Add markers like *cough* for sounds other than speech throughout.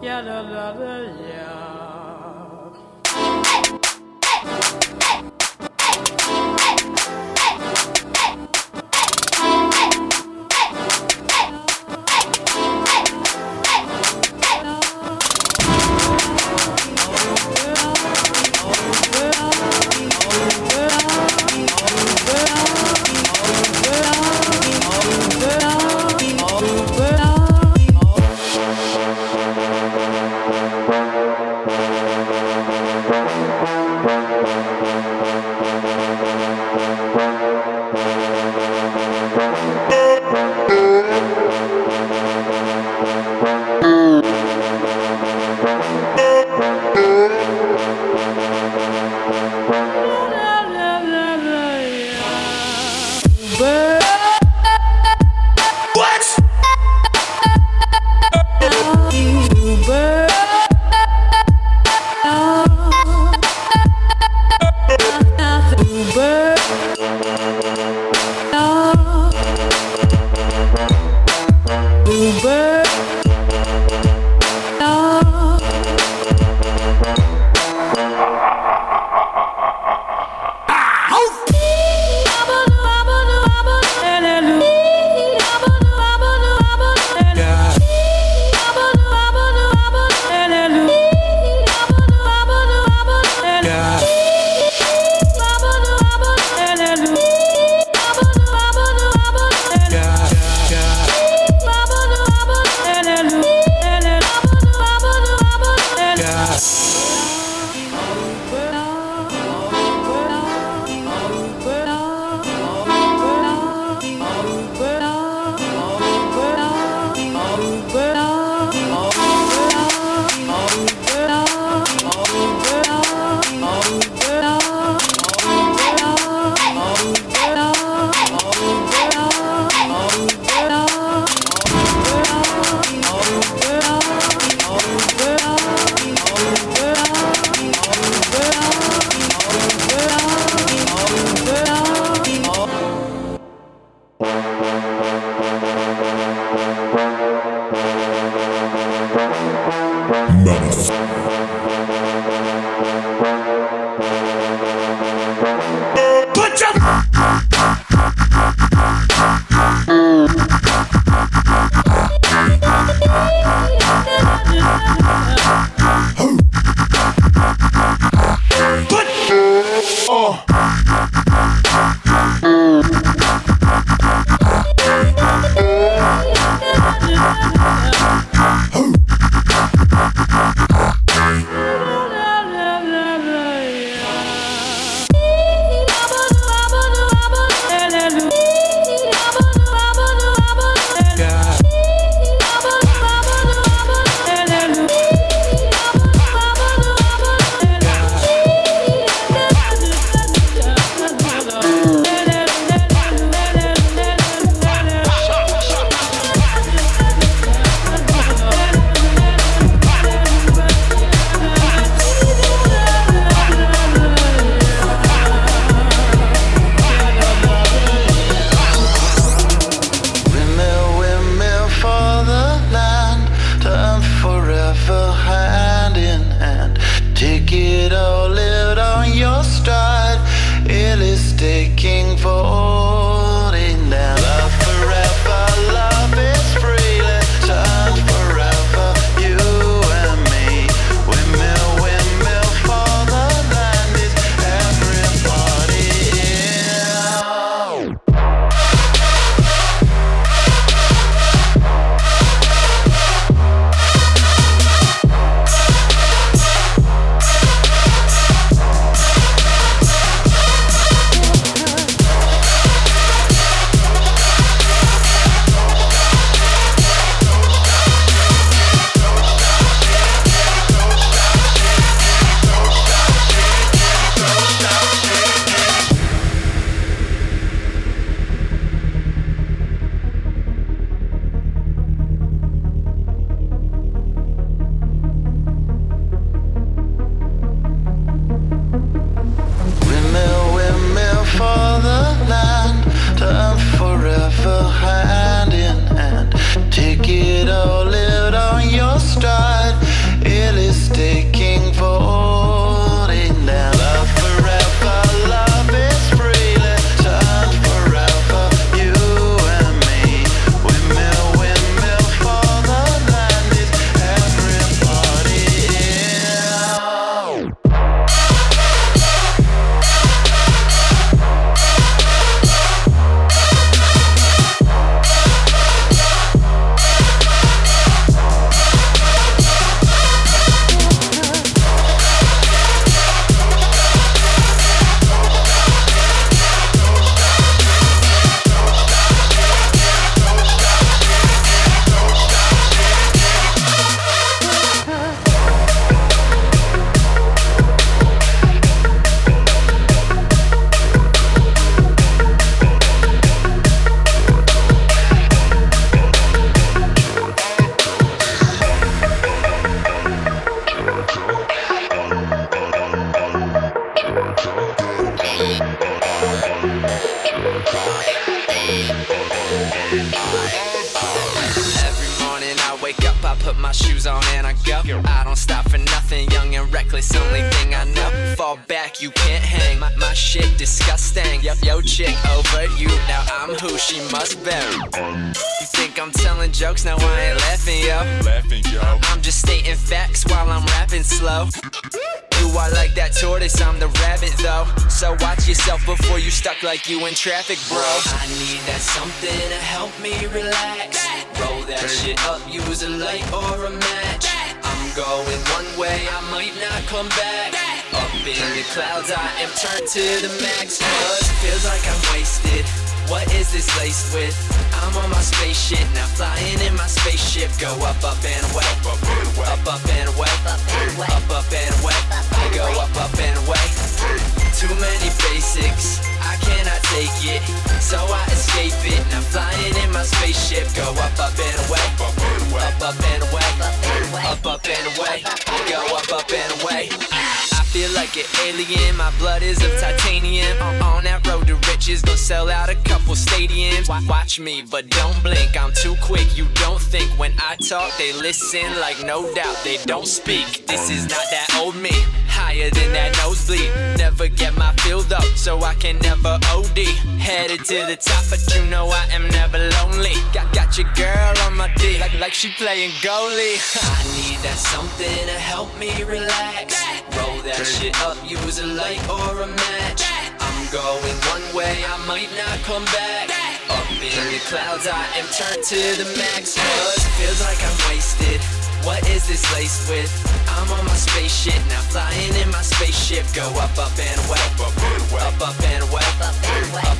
Yeah, la la la, yeah. Uber. Oh. Must. You think I'm telling jokes? Now I ain't laughing, yo. Laughing, yo. I'm just stating facts while I'm rapping slow. You are like that tortoise, I'm the rabbit though. So watch yourself before you stuck like you in traffic, bro. I need that something to help me relax. Roll that shit up, use a light or a match. I'm going one way, I might not come back. Up in the clouds, I am turned to the max. Cause feels like I'm wasted. What is this laced with? I'm on my spaceship now, flying in my spaceship. Go up, up and away, up, up and away, up, up and away. Go up, up and away. Too many basics, I cannot take it, so I escape it. Now flying in my spaceship. Go up, up and away, up, up and away, up, up and away. Go up, up and away. Feel like an alien, my blood is of titanium. On, on that road to riches, gonna sell out a couple stadiums. Watch me, but don't blink, I'm too quick. You don't think when I talk, they listen like no doubt, they don't speak. This is not that old me, higher than that nosebleed. Never get my filled up, so I can never OD. Headed to the top, but you know I am never lonely. Got, got your girl on my D, like, like she playing goalie. *laughs* I need that something to help me relax. Roll that shit up, use a light or a match. I'm going one way, I might not come back. Up in the clouds, I am turned to the max. Cause feels like I'm wasted. What is this laced with? I'm on my spaceship now, flying in my spaceship. Go up, up and away, up, up and away, up,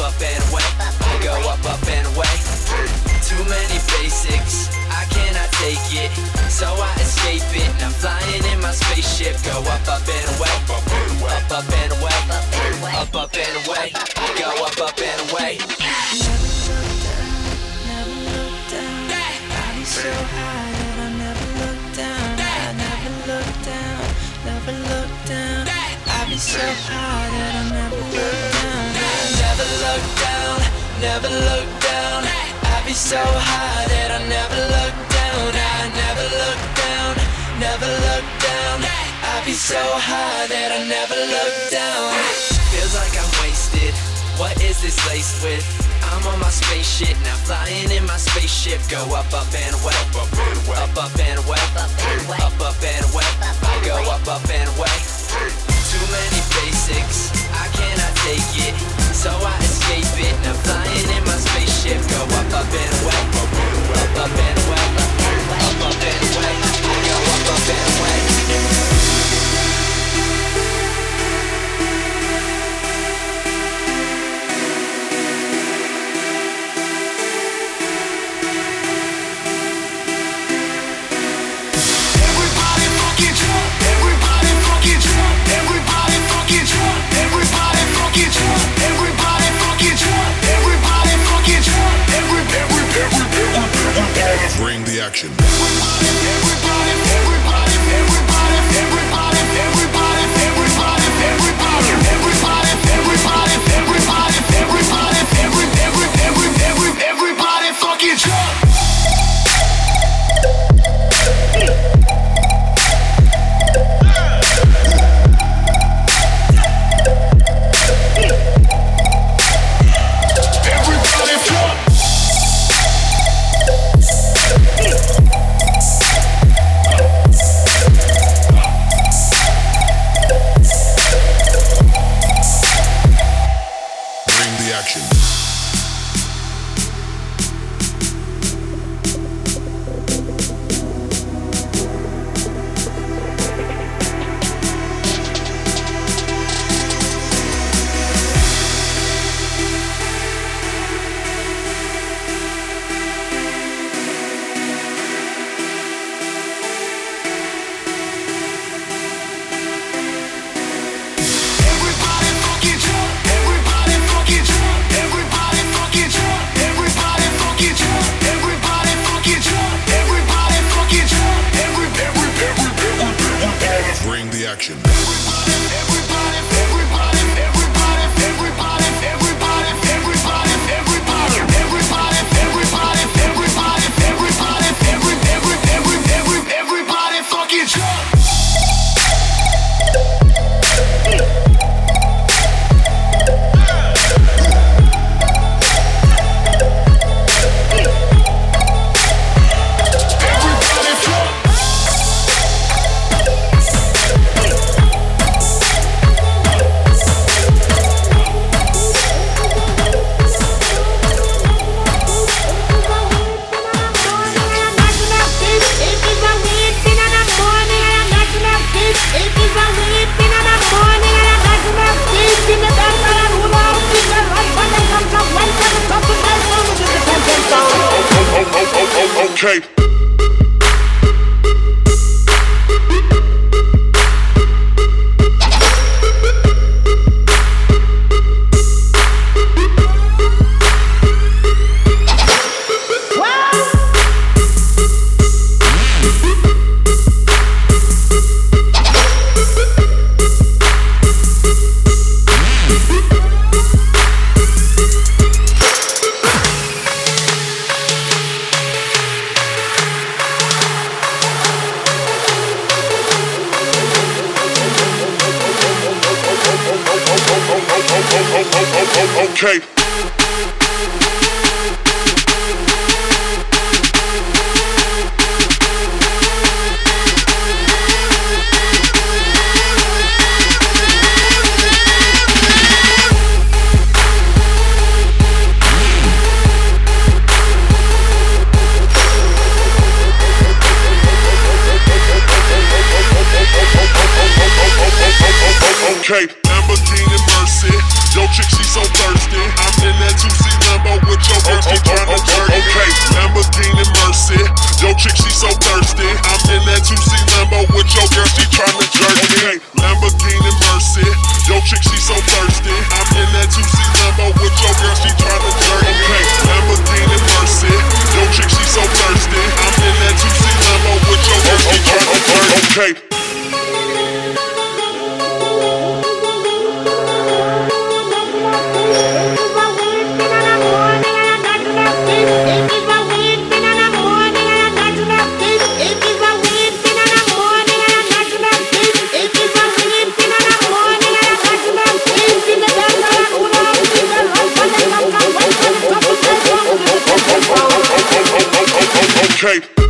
up and away. Go up, up and away. Too many basics, I cannot take it, so I escape it. Now flying in my spaceship. Go up, up and away, up, up and away, up, up and away. Go up, up and away. Never look down. I be so high so high that I never look down. Never look down, never look down. I be so high that I never look down. I never look down, never look down. I be so high that I never look down. Feels like I'm wasted. What is this laced with? I'm on my spaceship now, flying in my spaceship. Go up, up and away, up, and well, up up and away, up, up and away. I go up, up and away. Many basics, I cannot take it, so I escape it. Now flying in my spaceship, go up, up and away, action. tape. Okay.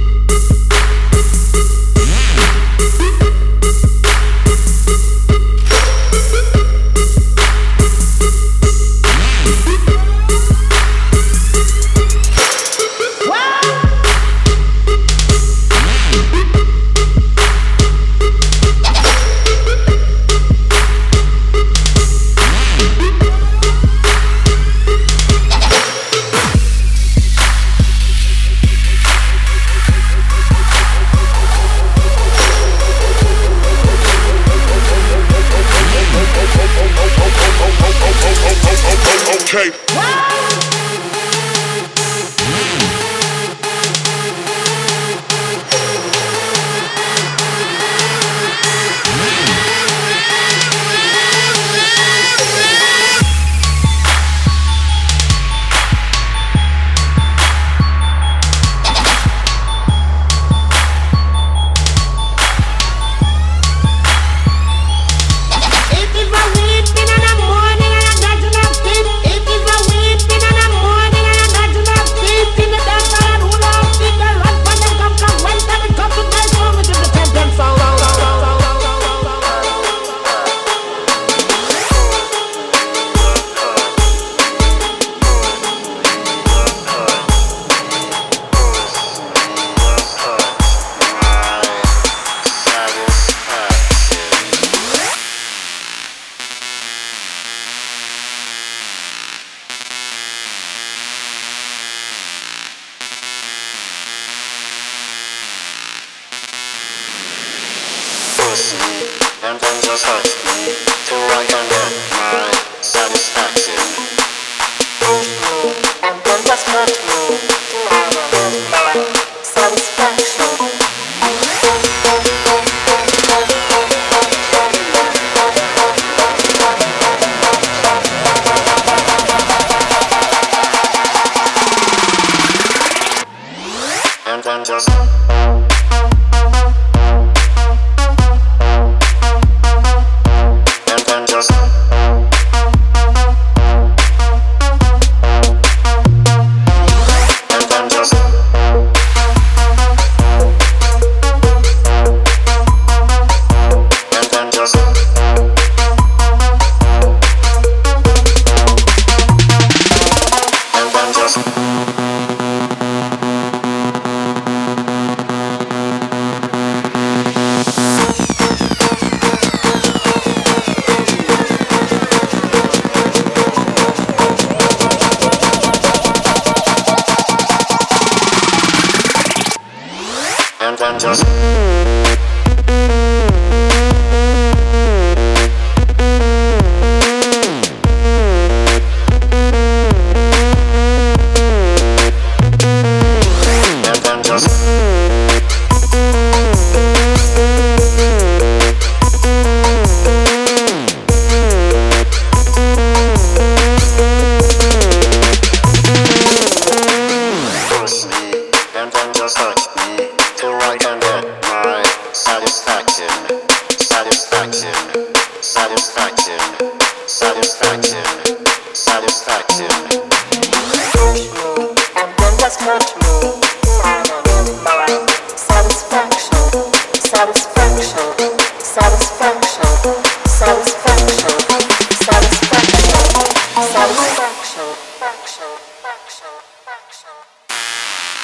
Action.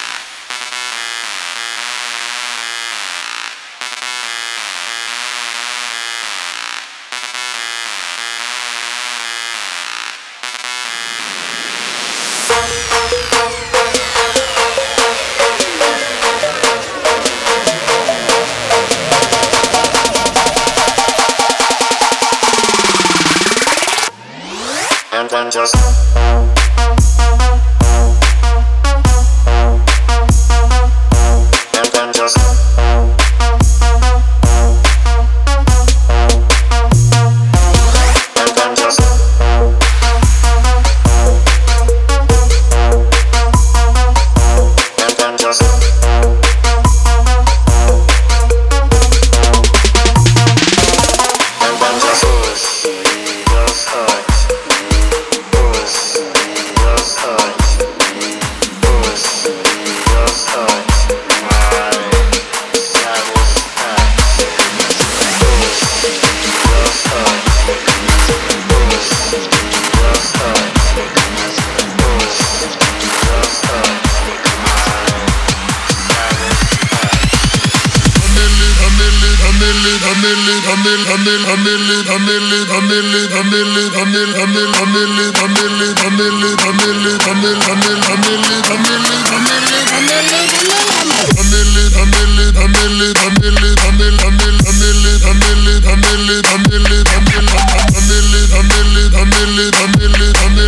million, a million, a million, a million, a million, a million, a million, a million.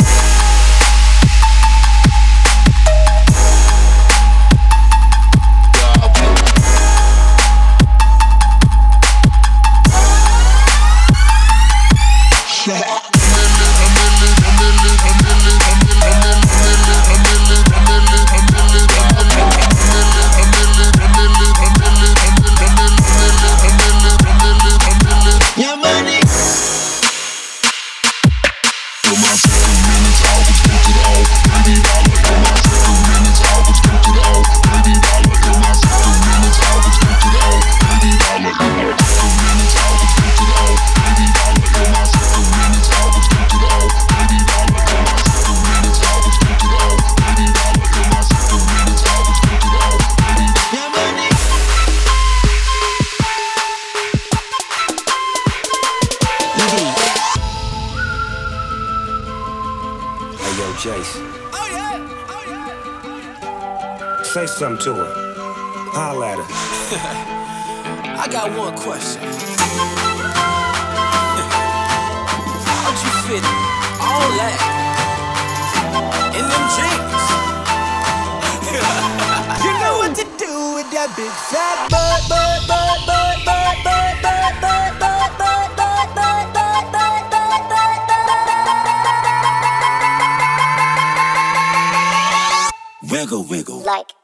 that big fat butt, butt, butt, butt, butt, butt, butt, butt, butt, butt, butt, butt, butt, butt, butt, butt, butt, butt, butt, Wiggle, wiggle. Like.